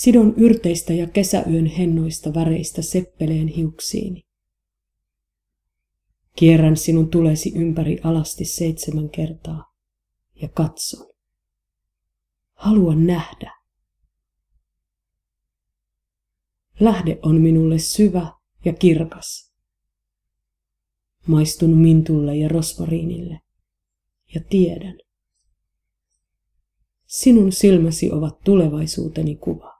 Sidon yrteistä ja kesäyön hennoista väreistä seppeleen hiuksiini. Kierrän sinun tulesi ympäri alasti seitsemän kertaa ja katson. Haluan nähdä. Lähde on minulle syvä ja kirkas. Maistun mintulle ja rosvariinille ja tiedän. Sinun silmäsi ovat tulevaisuuteni kuva.